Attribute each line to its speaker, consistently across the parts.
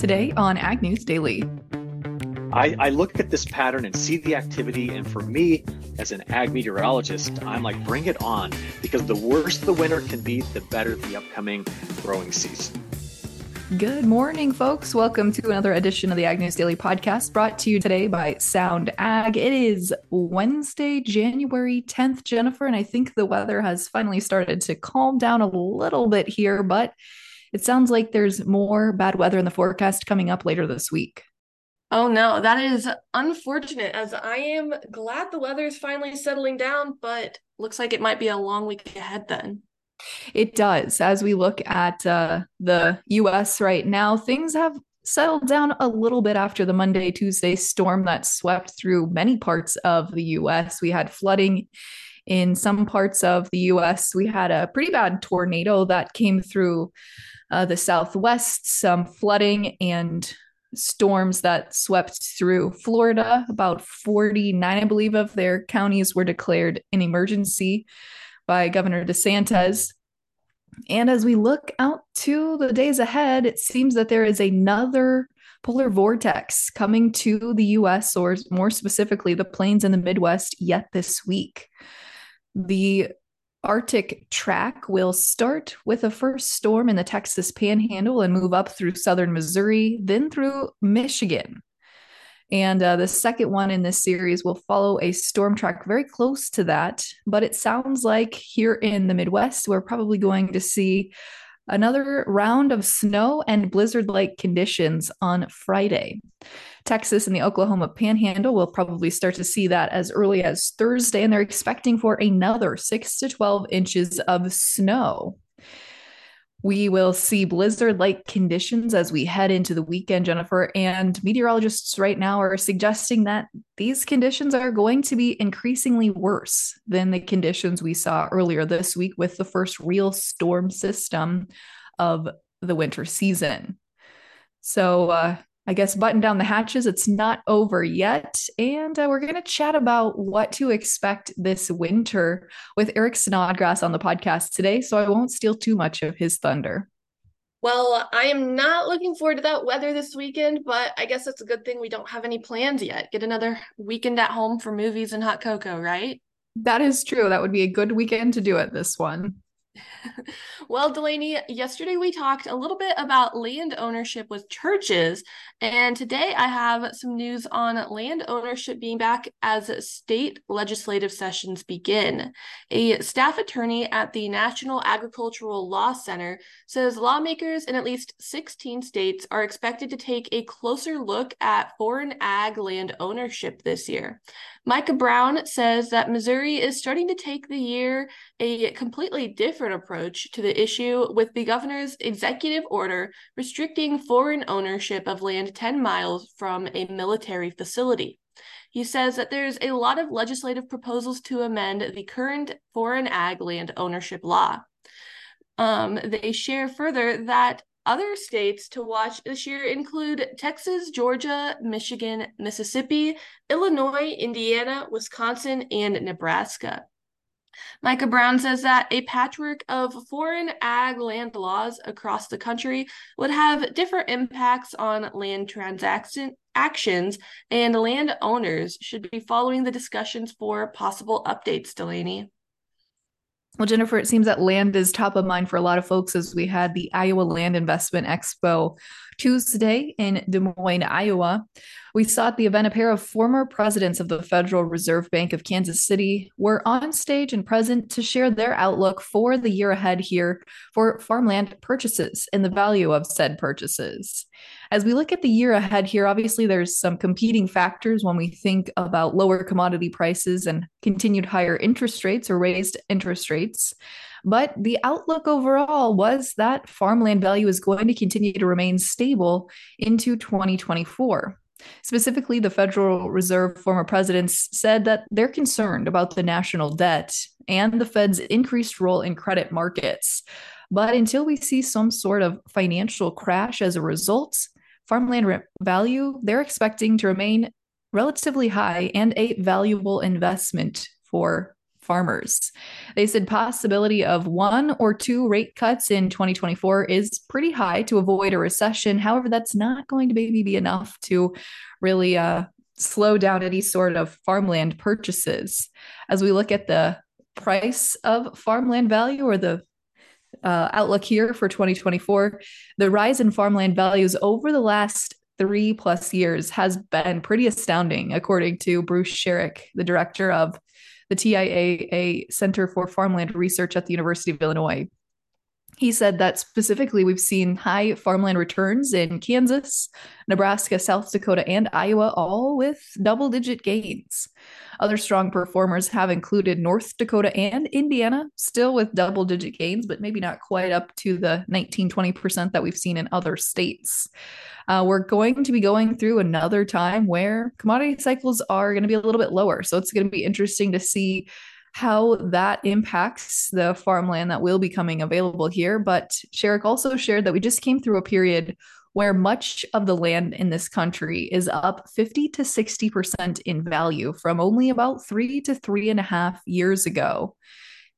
Speaker 1: Today on Ag News Daily.
Speaker 2: I, I, look at this pattern and see the activity, and for me, as an ag meteorologist, I'm like, bring it on, because the worse the winter can be, the better the upcoming growing season.
Speaker 1: Good morning, folks. Welcome to another edition of the Ag News Daily podcast brought to you today by Sound Ag. It is Wednesday, January 10th, Jennifer, and I think the weather has finally started to calm down a little bit here, but it sounds like there's more bad weather in the forecast coming up later this week.
Speaker 3: Oh no, that is unfortunate as I am glad the weather is finally settling down, but looks like it might be a long week ahead then.
Speaker 1: It does. As we look at uh, the US right now, things have settled down a little bit after the Monday, Tuesday storm that swept through many parts of the US. We had flooding in some parts of the US. We had a pretty bad tornado that came through uh, the Southwest, some flooding and storms that swept through Florida. About 49, I believe, of their counties were declared an emergency by Governor DeSantis. And as we look out to the days ahead, it seems that there is another polar vortex coming to the US, or more specifically, the plains in the Midwest, yet this week. The Arctic track will start with a first storm in the Texas panhandle and move up through southern Missouri, then through Michigan. And uh, the second one in this series will follow a storm track very close to that. But it sounds like here in the Midwest, we're probably going to see another round of snow and blizzard like conditions on Friday. Texas and the Oklahoma panhandle will probably start to see that as early as Thursday, and they're expecting for another 6 to 12 inches of snow. We will see blizzard like conditions as we head into the weekend, Jennifer. And meteorologists right now are suggesting that these conditions are going to be increasingly worse than the conditions we saw earlier this week with the first real storm system of the winter season. So, uh, I guess, button down the hatches. It's not over yet. And uh, we're going to chat about what to expect this winter with Eric Snodgrass on the podcast today. So I won't steal too much of his thunder.
Speaker 3: Well, I am not looking forward to that weather this weekend, but I guess it's a good thing we don't have any plans yet. Get another weekend at home for movies and hot cocoa, right?
Speaker 1: That is true. That would be a good weekend to do it this one.
Speaker 3: well, Delaney, yesterday we talked a little bit about land ownership with churches, and today I have some news on land ownership being back as state legislative sessions begin. A staff attorney at the National Agricultural Law Center says lawmakers in at least 16 states are expected to take a closer look at foreign ag land ownership this year. Micah Brown says that Missouri is starting to take the year a completely different approach to the issue with the governor's executive order restricting foreign ownership of land 10 miles from a military facility. He says that there's a lot of legislative proposals to amend the current foreign ag land ownership law. Um, they share further that other states to watch this year include Texas, Georgia, Michigan, Mississippi, Illinois, Indiana, Wisconsin, and Nebraska. Micah Brown says that a patchwork of foreign ag land laws across the country would have different impacts on land transaction actions, and land owners should be following the discussions for possible updates, Delaney.
Speaker 1: Well, Jennifer, it seems that land is top of mind for a lot of folks as we had the Iowa Land Investment Expo Tuesday in Des Moines, Iowa. We saw at the event a pair of former presidents of the Federal Reserve Bank of Kansas City were on stage and present to share their outlook for the year ahead here for farmland purchases and the value of said purchases. As we look at the year ahead here, obviously there's some competing factors when we think about lower commodity prices and continued higher interest rates or raised interest rates. But the outlook overall was that farmland value is going to continue to remain stable into 2024. Specifically, the Federal Reserve former presidents said that they're concerned about the national debt and the Fed's increased role in credit markets. But until we see some sort of financial crash as a result, farmland value they're expecting to remain relatively high and a valuable investment for farmers. They said possibility of one or two rate cuts in 2024 is pretty high to avoid a recession. However, that's not going to maybe be enough to really uh, slow down any sort of farmland purchases. As we look at the price of farmland value or the uh, outlook here for 2024, the rise in farmland values over the last three plus years has been pretty astounding, according to Bruce Sherrick, the director of the TIAA Center for Farmland Research at the University of Illinois. He said that specifically, we've seen high farmland returns in Kansas, Nebraska, South Dakota, and Iowa, all with double digit gains. Other strong performers have included North Dakota and Indiana, still with double digit gains, but maybe not quite up to the 19 20% that we've seen in other states. Uh, we're going to be going through another time where commodity cycles are going to be a little bit lower. So it's going to be interesting to see how that impacts the farmland that will be coming available here. But Sherrick also shared that we just came through a period where much of the land in this country is up 50 to 60% in value from only about three to three and a half years ago.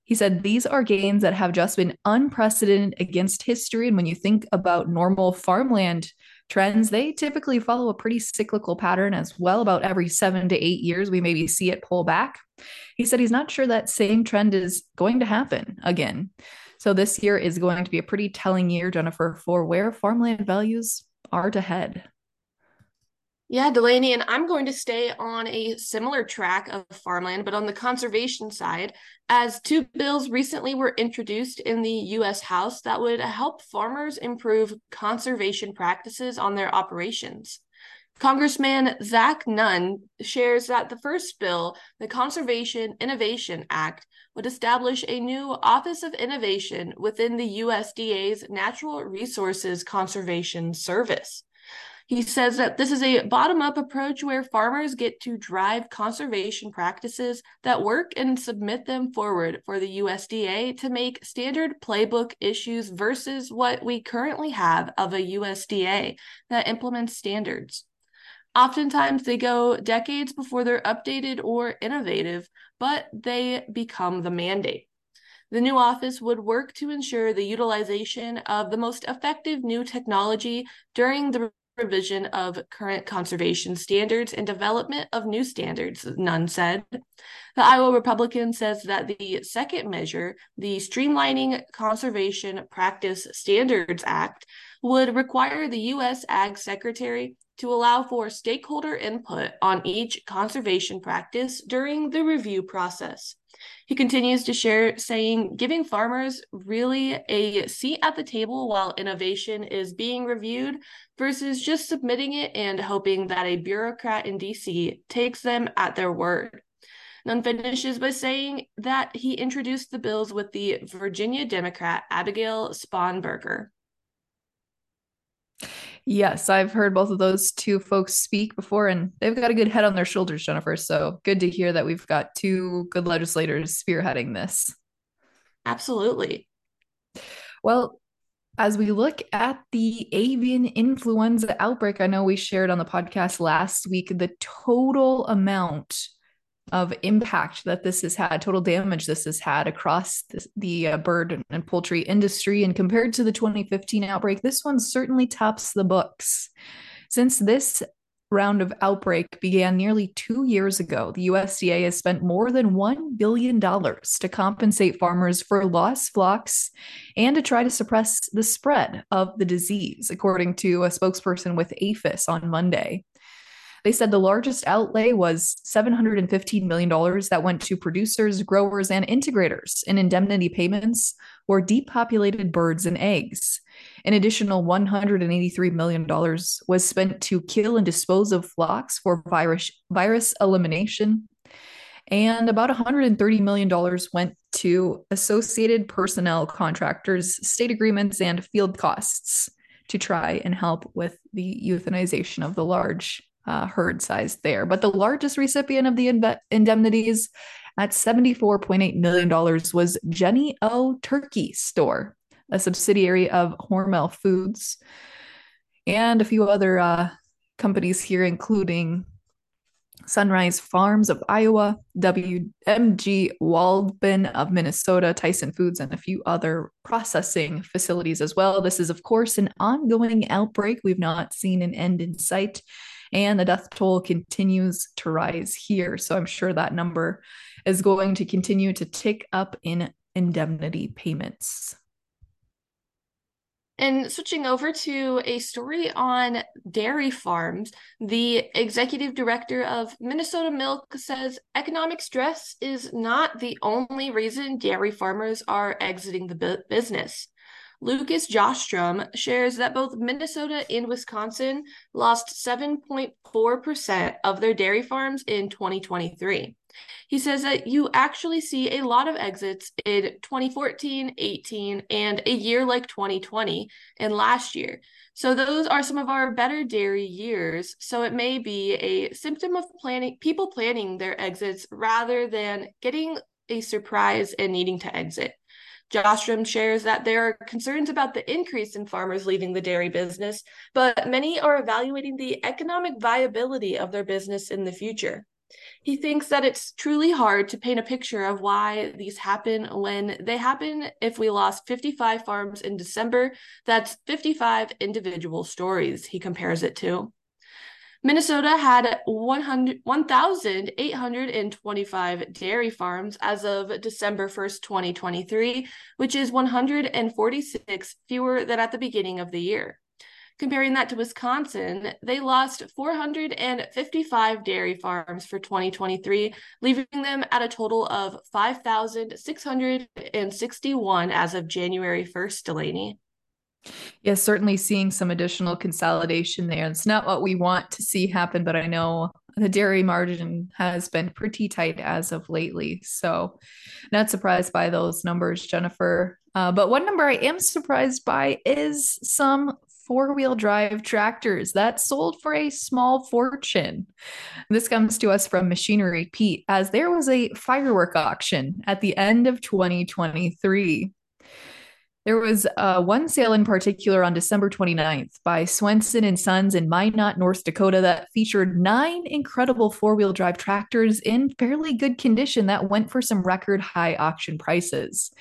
Speaker 1: He said these are gains that have just been unprecedented against history. And when you think about normal farmland trends, they typically follow a pretty cyclical pattern as well. About every seven to eight years, we maybe see it pull back. He said he's not sure that same trend is going to happen again. So this year is going to be a pretty telling year, Jennifer, for where farmland values are to head.
Speaker 3: Yeah, Delaney, and I'm going to stay on a similar track of farmland, but on the conservation side, as two bills recently were introduced in the US House that would help farmers improve conservation practices on their operations. Congressman Zach Nunn shares that the first bill, the Conservation Innovation Act, would establish a new Office of Innovation within the USDA's Natural Resources Conservation Service. He says that this is a bottom up approach where farmers get to drive conservation practices that work and submit them forward for the USDA to make standard playbook issues versus what we currently have of a USDA that implements standards. Oftentimes, they go decades before they're updated or innovative, but they become the mandate. The new office would work to ensure the utilization of the most effective new technology during the revision of current conservation standards and development of new standards, Nunn said. The Iowa Republican says that the second measure, the Streamlining Conservation Practice Standards Act, would require the U.S. Ag Secretary to allow for stakeholder input on each conservation practice during the review process. He continues to share, saying, giving farmers really a seat at the table while innovation is being reviewed versus just submitting it and hoping that a bureaucrat in DC takes them at their word. Nunn finishes by saying that he introduced the bills with the Virginia Democrat Abigail Spanberger.
Speaker 1: Yes, I've heard both of those two folks speak before, and they've got a good head on their shoulders, Jennifer. So good to hear that we've got two good legislators spearheading this.
Speaker 3: Absolutely.
Speaker 1: Well, as we look at the avian influenza outbreak, I know we shared on the podcast last week the total amount of impact that this has had, total damage this has had across the, the uh, bird and poultry industry. And compared to the 2015 outbreak, this one certainly tops the books. Since this round of outbreak began nearly two years ago, the USDA has spent more than $1 billion to compensate farmers for lost flocks and to try to suppress the spread of the disease, according to a spokesperson with APHIS on Monday. They said the largest outlay was $715 million that went to producers, growers, and integrators in indemnity payments for depopulated birds and eggs. An additional $183 million was spent to kill and dispose of flocks for virus, virus elimination. And about $130 million went to associated personnel contractors, state agreements, and field costs to try and help with the euthanization of the large uh, herd size there. But the largest recipient of the indemnities at $74.8 million was Jennie-O Turkey Store, a subsidiary of Hormel Foods, and a few other uh, companies here, including Sunrise Farms of Iowa, WMG Waldman of Minnesota, Tyson Foods, and a few other processing facilities as well. This is, of course, an ongoing outbreak. We've not seen an end in sight, and the death toll continues to rise here. So I'm sure that number is going to continue to tick up in indemnity payments.
Speaker 3: And switching over to a story on dairy farms, the executive director of Minnesota Milk says economic stress is not the only reason dairy farmers are exiting the business. Lucas Sjostrom shares that both Minnesota and Wisconsin lost 7.4% of their dairy farms in 2023. He says that you actually see a lot of exits in 2014, 18, and a year like 2020 and last year. So those are some of our better dairy years. So it may be a symptom of planning people planning their exits rather than getting a surprise and needing to exit. Sjostrom shares that there are concerns about the increase in farmers leaving the dairy business, but many are evaluating the economic viability of their business in the future. He thinks that it's truly hard to paint a picture of why these happen when they happen. If we lost 55 farms in December, that's 55 individual stories, he compares it to. Minnesota had 1,825 dairy farms as of December 1st, 2023, which is 146 fewer than at the beginning of the year. Comparing that to Wisconsin, they lost 455 dairy farms for 2023, leaving them at a total of 5,661 as of January 1st, Delaney.
Speaker 1: Yes, certainly seeing some additional consolidation there. It's not what we want to see happen, but I know the dairy margin has been pretty tight as of lately. So, not surprised by those numbers, Jennifer. Uh, but one number I am surprised by is some four wheel drive tractors that sold for a small fortune. This comes to us from Machinery Pete, as there was a firework auction at the end of 2023. There was uh, one sale in particular on December 29th by Swenson and Sons in Minot, North Dakota, that featured nine incredible four wheel drive tractors in fairly good condition that went for some record high auction prices.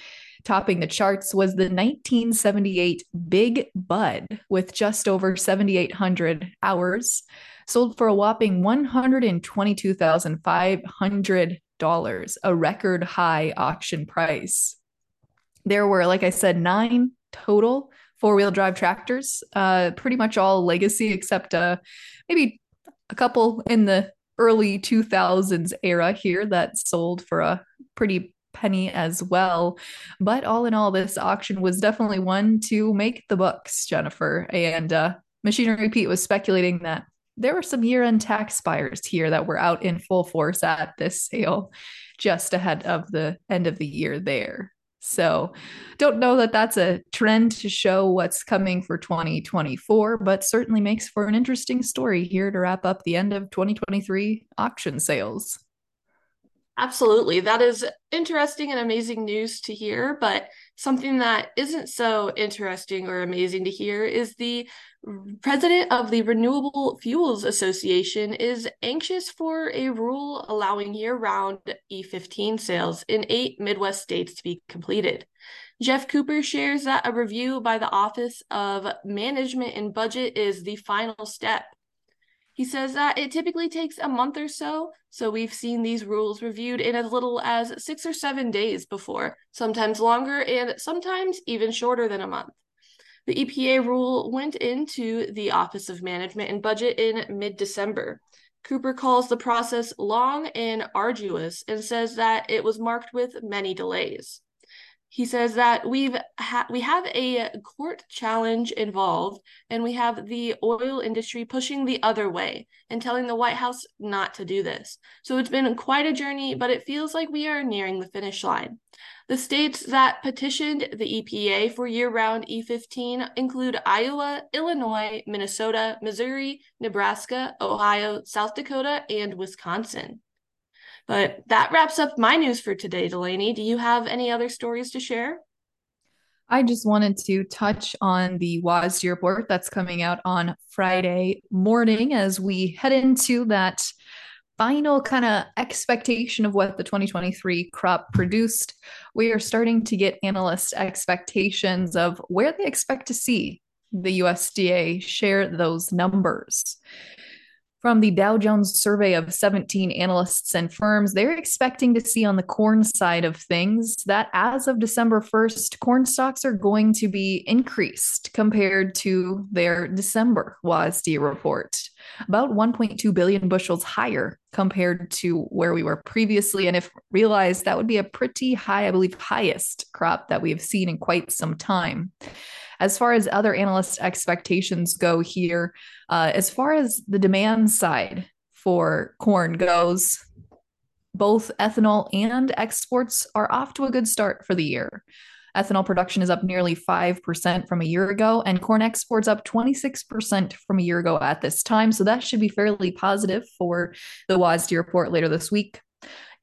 Speaker 1: Topping the charts was the 1978 Big Bud with just over 7,800 hours, sold for a whopping $122,500, a record high auction price. There were, like I said, nine total four wheel drive tractors, uh, pretty much all legacy, except uh, maybe a couple in the early 2000s era here that sold for a pretty penny as well. But all in all, this auction was definitely one to make the books, Jennifer. And uh, Machinery Pete was speculating that there were some year end tax buyers here that were out in full force at this sale just ahead of the end of the year there. So, don't know that that's a trend to show what's coming for 2024, but certainly makes for an interesting story here to wrap up the end of 2023 auction sales.
Speaker 3: Absolutely. That is interesting and amazing news to hear. But something that isn't so interesting or amazing to hear is the president of the Renewable Fuels Association is anxious for a rule allowing year round E15 sales in eight Midwest states to be completed. Geoff Cooper shares that a review by the Office of Management and Budget is the final step he says that it typically takes a month or so, so we've seen these rules reviewed in as little as six or seven days before, sometimes longer and sometimes even shorter than a month. The EPA rule went into the Office of Management and Budget in mid December. Cooper calls the process long and arduous and says that it was marked with many delays he says that we've ha- we have a court challenge involved and we have the oil industry pushing the other way and telling the white house not to do this. So it's been quite a journey but it feels like we are nearing the finish line. The states that petitioned the epa for year-round e15 include iowa illinois minnesota missouri nebraska ohio south dakota and wisconsin but that wraps up my news for today, Delaney. Do you have any other stories to share?
Speaker 1: I just wanted to touch on the WASDE report that's coming out on Friday morning as we head into that final kind of expectation of what the 2023 crop produced, we are starting to get analyst expectations of where they expect to see the USDA share those numbers from the Dow Jones survey of 17 analysts and firms, they're expecting to see on the corn side of things that as of December 1st, corn stocks are going to be increased compared to their December WASDE report, about 1.2 billion bushels higher compared to where we were previously. And if realized, that would be a pretty high, I believe, highest crop that we have seen in quite some time. As far as other analyst expectations go here, uh, as far as the demand side for corn goes, both ethanol and exports are off to a good start for the year. Ethanol production is up nearly 5% from a year ago, and corn exports up 26% from a year ago at this time. So that should be fairly positive for the WASDE report later this week.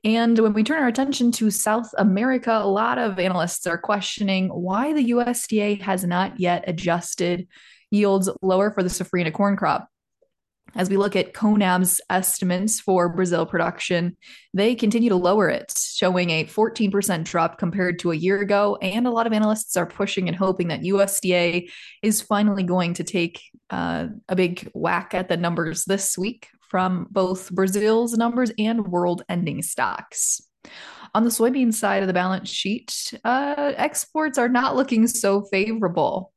Speaker 1: And when we turn our attention to South America, a lot of analysts are questioning why the USDA has not yet adjusted yields lower for the safrinha corn crop. As we look at CONAB's estimates for Brazil production, they continue to lower it, showing a 14% drop compared to a year ago. And a lot of analysts are pushing and hoping that USDA is finally going to take uh, a big whack at the numbers this week from both Brazil's numbers and world ending stocks. On the soybean side of the balance sheet, uh, exports are not looking so favorable.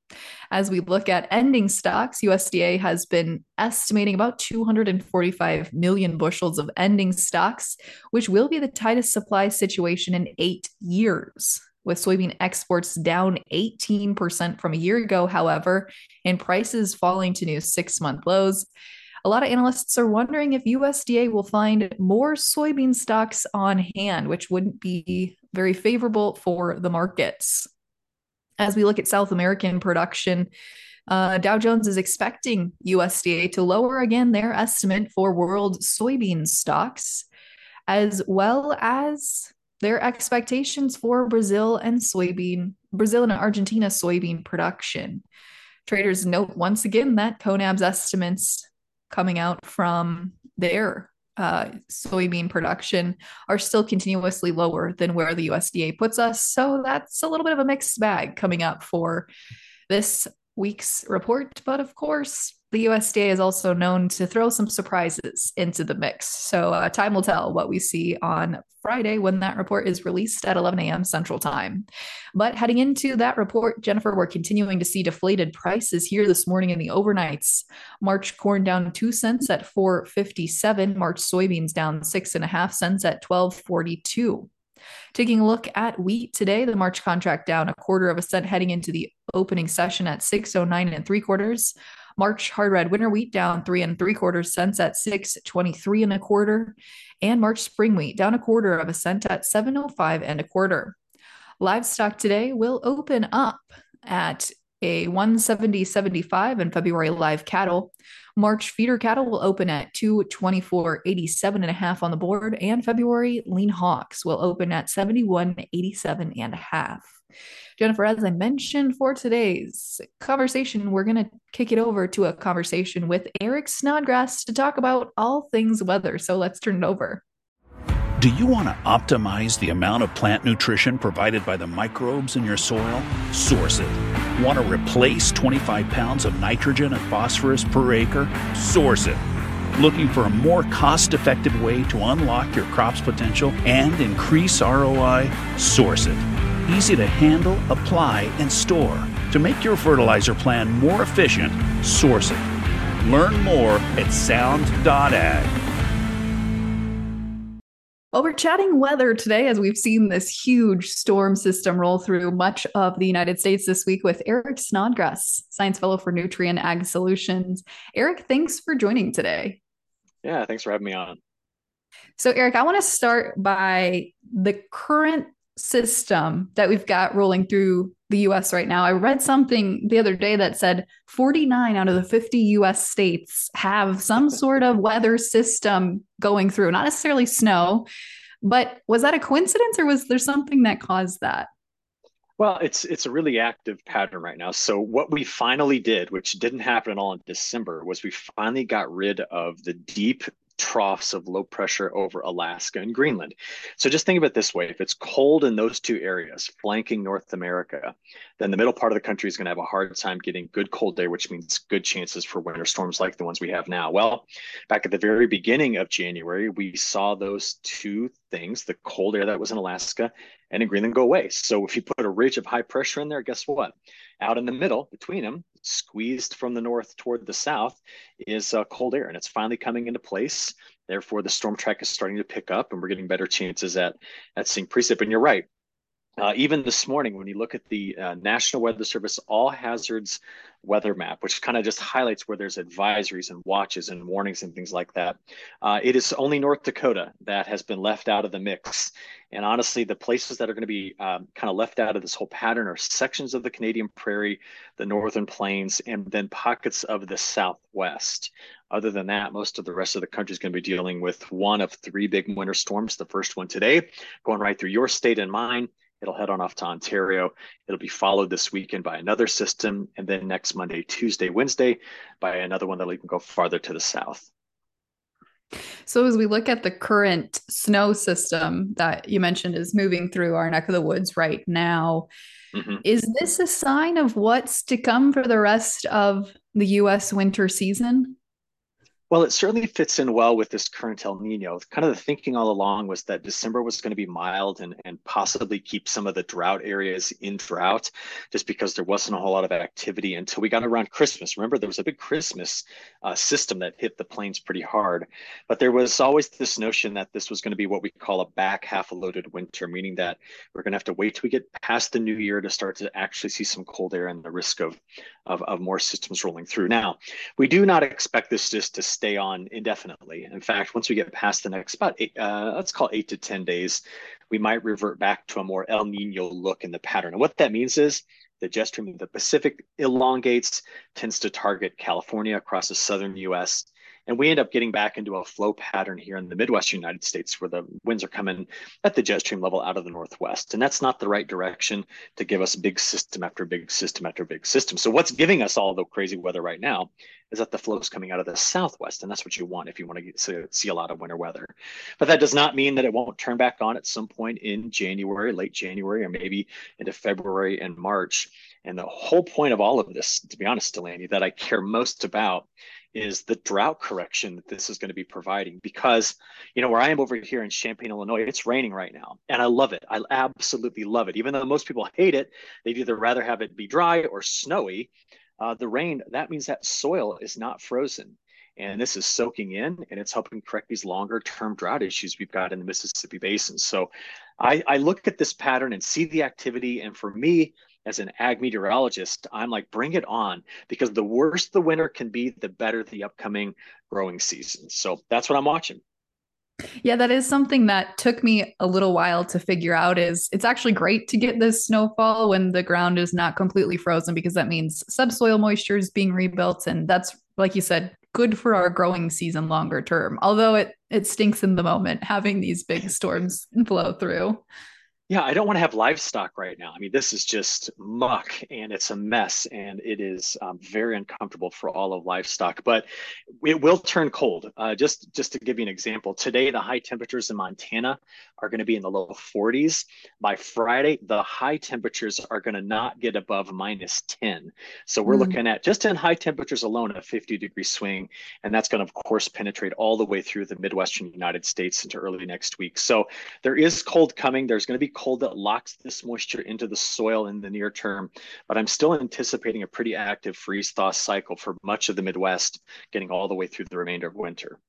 Speaker 1: As we look at ending stocks, USDA has been estimating about 245 million bushels of ending stocks, which will be the tightest supply situation in eight years. With soybean exports down 18% from a year ago, however, and prices falling to new six month lows, a lot of analysts are wondering if USDA will find more soybean stocks on hand, which wouldn't be very favorable for the markets. As we look at South American production, uh, Dow Jones is expecting USDA to lower again their estimate for world soybean stocks, as well as their expectations for Brazil and soybean, Brazil and Argentina soybean production. Traders note once again that CONAB's estimates coming out from their uh, soybean production are still continuously lower than where the USDA puts us. So that's a little bit of a mixed bag coming up for this week's report. But of course, the USDA is also known to throw some surprises into the mix. So uh, time will tell what we see on Friday when that report is released at 11 a.m. Central Time. But heading into that report, Jennifer, we're continuing to see deflated prices here this morning in the overnights. March corn down two cents at 457. March soybeans down six and a half cents at 1242. Taking a look at wheat today, the March contract down a quarter of a cent heading into the opening session at 609 and three quarters. March hard red winter wheat down three and three quarters cents at 623 and a quarter. And March spring wheat down a quarter of a cent at 705 and a quarter. Livestock today will open up at a 170.75 in February live cattle. March feeder cattle will open at 224.87 and a half on the board, and February lean hogs will open at 71.87 and a half. Jennifer, as I mentioned for today's conversation, we're going to kick it over to a conversation with Eric Snodgrass to talk about all things weather. So let's turn it over.
Speaker 4: Do you want to optimize the amount of plant nutrition provided by the microbes in your soil? Source it. Want to replace 25 pounds of nitrogen and phosphorus per acre? Source it. Looking for a more cost effective way to unlock your crop's potential and increase ROI? Source it easy to handle, apply, and store. To make your fertilizer plan more efficient, source it. Learn more at sound.ag.
Speaker 1: Well, we're chatting weather today as we've seen this huge storm system roll through much of the United States this week with Eric Snodgrass, Science Fellow for Nutrien Ag Solutions. Eric, thanks for joining today.
Speaker 2: Yeah, thanks for having me on.
Speaker 1: So, Eric, I want to start by the current system that we've got rolling through the US right now. I read something the other day that said 49 out of the 50 US states have some sort of weather system going through, not necessarily snow, but was that a coincidence or was there something that caused that?
Speaker 2: Well, it's it's a really active pattern right now. So what we finally did, which didn't happen at all in December, was we finally got rid of the deep troughs of low pressure over Alaska and Greenland. So just think of it this way if it's cold in those two areas, flanking North America, then the middle part of the country is going to have a hard time getting good cold air, which means good chances for winter storms like the ones we have now. Well, back at the very beginning of January, we saw those two things the cold air that was in Alaska and in Greenland go away. So if you put a ridge of high pressure in there, guess what? Out in the middle between them, squeezed from the north toward the south, is uh, cold air, and it's finally coming into place. Therefore, the storm track is starting to pick up, and we're getting better chances at at seeing precip. And you're right, uh, even this morning, when you look at the uh, National Weather Service all hazards weather map, which kind of just highlights where there's advisories and watches and warnings and things like that, uh, it is only North Dakota that has been left out of the mix. And honestly, the places that are going to be um, kind of left out of this whole pattern are sections of the Canadian prairie, the northern plains, and then pockets of the southwest. Other than that, most of the rest of the country is going to be dealing with one of three big winter storms. The first one today, going right through your state and mine It'll head on off to Ontario. It'll be followed this weekend by another system, and then next Monday, Tuesday, Wednesday by another one that'll even go farther to the south.
Speaker 1: So, as we look at the current snow system that you mentioned is moving through our neck of the woods right now, mm-hmm. is this a sign of what's to come for the rest of the US winter season?
Speaker 2: Well, it certainly fits in well with this current El Nino. Kind of the thinking all along was that December was going to be mild and, and possibly keep some of the drought areas in drought just because there wasn't a whole lot of activity until we got around Christmas. Remember, there was a big Christmas uh, system that hit the plains pretty hard. But there was always this notion that this was going to be what we call a back half loaded winter, meaning that we're going to have to wait till we get past the new year to start to actually see some cold air and the risk of, of, of more systems rolling through. Now, we do not expect this just to stay on indefinitely. In fact, once we get past the next about eight, uh, let's call eight to 10 days, we might revert back to a more El Nino look in the pattern. And what that means is the jet stream of the Pacific elongates, tends to target California across the southern US, and we end up getting back into a flow pattern here in the Midwestern United States where the winds are coming at the jet stream level out of the Northwest. And that's not the right direction to give us big system after big system after big system. So what's giving us all the crazy weather right now is that the flow is coming out of the Southwest. And that's what you want if you want to see a lot of winter weather. But that does not mean that it won't turn back on at some point in January, late January, or maybe into February and March. And the whole point of all of this, to be honest, Delaney, that I care most about is the drought correction that this is going to be providing because you know where i am over here in champaign illinois it's raining right now and i love it. I absolutely love it. Even though most people hate it they'd either rather have it be dry or snowy uh, the rain that means that soil is not frozen and this is soaking in and it's helping correct these longer term drought issues we've got in the mississippi basin. So I, I look at this pattern and see the activity and for me as an ag meteorologist, I'm like, bring it on because the worse the winter can be, the better the upcoming growing season. So that's what I'm watching.
Speaker 1: Yeah, that is something that took me a little while to figure out is it's actually great to get this snowfall when the ground is not completely frozen because that means subsoil moisture is being rebuilt and that's like you said good for our growing season longer term. Although it it stinks in the moment having these big storms blow through
Speaker 2: yeah, I don't want to have livestock right now. I mean, this is just muck and it's a mess and it is um, very uncomfortable for all of livestock, but it will turn cold. Uh, just, just to give you an example, today the high temperatures in Montana are going to be in the low 40s. By Friday, the high temperatures are going to not get above minus 10. So we're mm. looking at just in high temperatures alone a 50 degree swing. And that's going to, of course, penetrate all the way through the Midwestern United States into early next week. So there is cold coming. There's going to be cold that locks this moisture into the soil in the near term, but I'm still anticipating a pretty active freeze thaw cycle for much of the Midwest, getting all the way through the remainder of winter.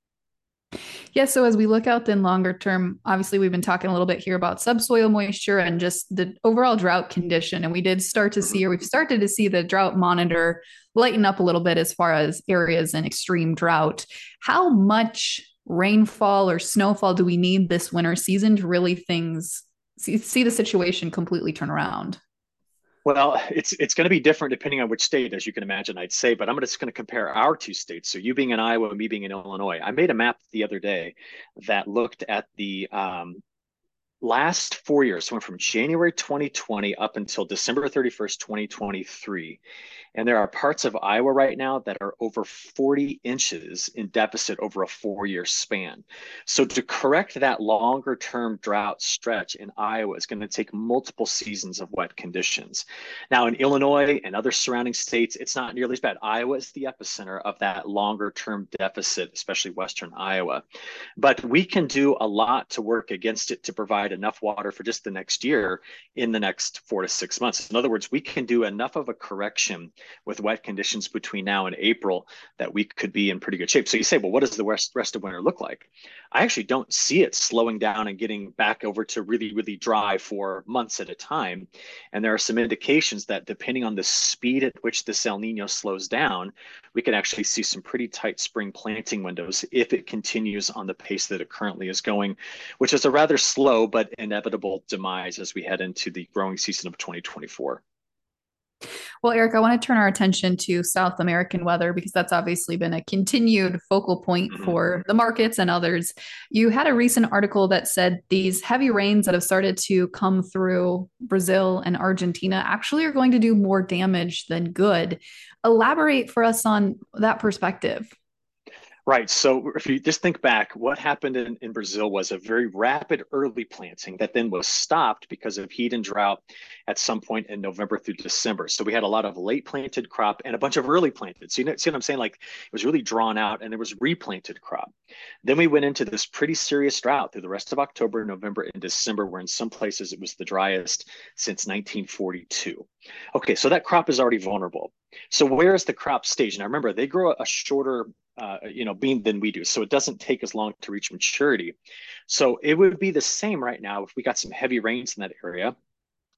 Speaker 1: Yeah, so as we look out then longer term, obviously we've been talking a little bit here about subsoil moisture and just the overall drought condition. And we did start to see, or we've started to see the drought monitor lighten up a little bit as far as areas in extreme drought. How much rainfall or snowfall do we need this winter season to really things see, see the situation completely turn around?
Speaker 2: Well, it's it's going to be different depending on which state, as you can imagine. I'd say, but I'm just going to compare our two states. So you being in Iowa, me being in Illinois. I made a map the other day that looked at the um, last four years, so from January 2020 up until December 31st, 2023. And there are parts of Iowa right now that are over 40 inches in deficit over a four year span. So, to correct that longer term drought stretch in Iowa is going to take multiple seasons of wet conditions. Now, in Illinois and other surrounding states, it's not nearly as bad. Iowa is the epicenter of that longer term deficit, especially Western Iowa. But we can do a lot to work against it to provide enough water for just the next year in the next four to six months. In other words, we can do enough of a correction with wet conditions between now and April that we could be in pretty good shape. So you say, well, what does the rest, rest of winter look like? I actually don't see it slowing down and getting back over to really, really dry for months at a time. And there are some indications that depending on the speed at which this El Nino slows down, we can actually see some pretty tight spring planting windows if it continues on the pace that it currently is going, which is a rather slow but inevitable demise as we head into the growing season of 2024.
Speaker 1: Well, Eric, I want to turn our attention to South American weather because that's obviously been a continued focal point mm-hmm. for the markets and others. You had a recent article that said these heavy rains that have started to come through Brazil and Argentina actually are going to do more damage than good. Elaborate for us on that perspective.
Speaker 2: Right. So if you just think back, what happened in, in Brazil was a very rapid early planting that then was stopped because of heat and drought at some point in November through December. So we had a lot of late planted crop and a bunch of early planted. So you know, see what I'm saying? Like it was really drawn out and there was replanted crop. Then we went into this pretty serious drought through the rest of October, November, and December, where in some places it was the driest since 1942. Okay, so that crop is already vulnerable. So where is the crop stage? Now remember, they grow a shorter uh, you know bean than we do so it doesn't take as long to reach maturity so it would be the same right now if we got some heavy rains in that area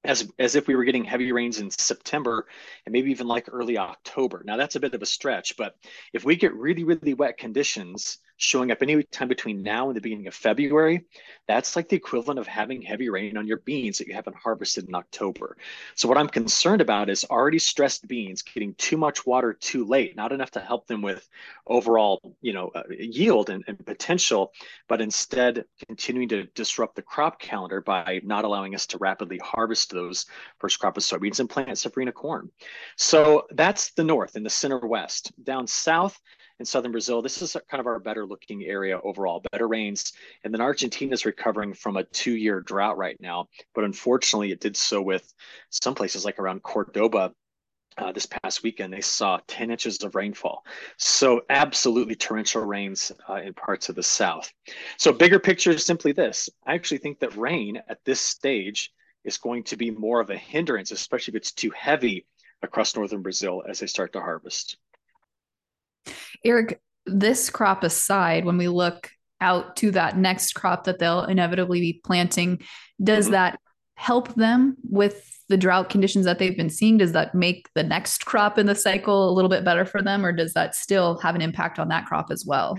Speaker 2: as as if we were getting heavy rains in September and maybe even like early October. Now that's a bit of a stretch, but if we get really really wet conditions, showing up any time between now and the beginning of February, that's like the equivalent of having heavy rain on your beans that you haven't harvested in October. So what I'm concerned about is already stressed beans getting too much water too late, not enough to help them with overall, you know, uh, yield and, and potential, but instead continuing to disrupt the crop calendar by not allowing us to rapidly harvest those first crop of soybeans and plant safrinha corn. So that's the north and the center west. Down south, in southern Brazil. This is kind of our better looking area overall, better rains. And then Argentina is recovering from a two year drought right now. But unfortunately, it did so with some places like around Cordoba. Uh, this past weekend, they saw 10 inches of rainfall. So, absolutely torrential rains uh, in parts of the south. So, bigger picture is simply this I actually think that rain at this stage is going to be more of a hindrance, especially if it's too heavy across northern Brazil as they start to harvest.
Speaker 1: Eric, this crop aside, when we look out to that next crop that they'll inevitably be planting, does mm-hmm. that help them with the drought conditions that they've been seeing? Does that make the next crop in the cycle a little bit better for them, or does that still have an impact on that crop as well?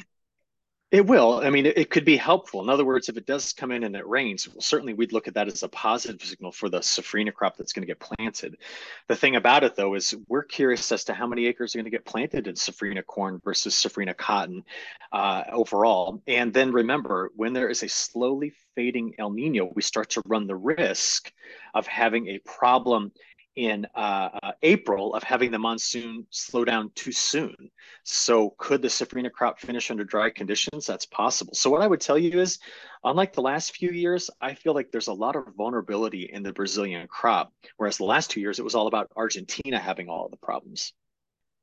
Speaker 2: It will. I mean, it, could be helpful. In other words, if it does come in and it rains, well, certainly we'd look at that as a positive signal for the safrinha crop that's going to get planted. The thing about it, though, is we're curious as to how many acres are going to get planted in safrinha corn versus safrinha cotton uh, overall. And then remember, when there is a slowly fading El Nino, we start to run the risk of having a problem in uh, uh, April of having the monsoon slow down too soon. So, could the safrinha crop finish under dry conditions? That's possible. So, what I would tell you is, unlike the last few years, I feel like there's a lot of vulnerability in the Brazilian crop, whereas the last two years it was all about Argentina having all of the problems.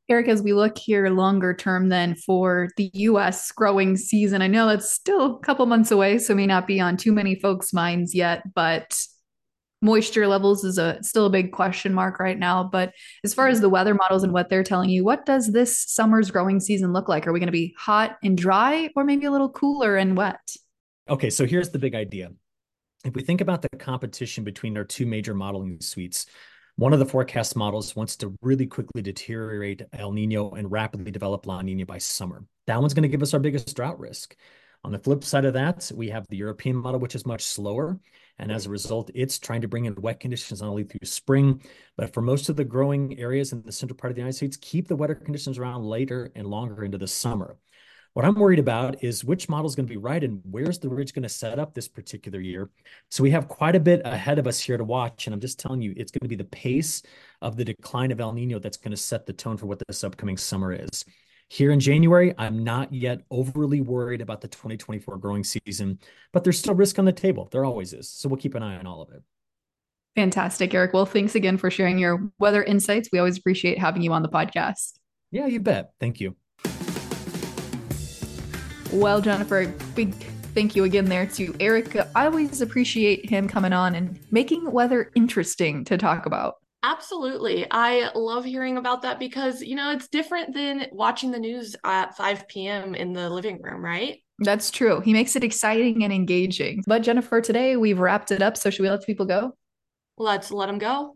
Speaker 1: Eric, as we look here longer term, then for the US growing season, I know that's still a couple months away, so may not be on too many folks' minds yet, but moisture levels is a still a big question mark right now. But as far as the mm-hmm. weather models and what they're telling you, what does this summer's growing season look like? Are we going to be hot and dry or maybe a little cooler and wet?
Speaker 5: Okay, so here's the big idea. If we think about the competition between our two major modeling suites, one of the forecast models wants to really quickly deteriorate El Nino and rapidly develop La Nina by summer. That one's going to give us our biggest drought risk. On the flip side of that, we have the European model, which is much slower. And as a result, it's trying to bring in wet conditions not only through spring, but for most of the growing areas in the central part of the United States, keep the wetter conditions around later and longer into the summer.
Speaker 2: What I'm worried about is which model is going to be right and where's the ridge going to set up this particular year. So we have quite a bit ahead of us here to watch. And I'm just telling you, it's going to be the pace of the decline of El Nino that's going to set the tone for what this upcoming summer is. Here in January, I'm not yet overly worried about the 2024 growing season, but there's still risk on the table. There always is. So we'll keep an eye on all of it.
Speaker 1: Fantastic, Eric. Well, thanks again for sharing your weather insights. We always appreciate having you on the podcast.
Speaker 2: Yeah, you bet. Thank you.
Speaker 1: Well, Jennifer, big thank you again there to Eric. I always appreciate him coming on and making weather interesting to talk about.
Speaker 3: Absolutely. I love hearing about that because, you know, it's different than watching the news at 5 p.m. in the living room, right?
Speaker 1: That's true. He makes it exciting and engaging. But Jennifer, today we've wrapped it up. So should we let people go?
Speaker 3: Let's let them go.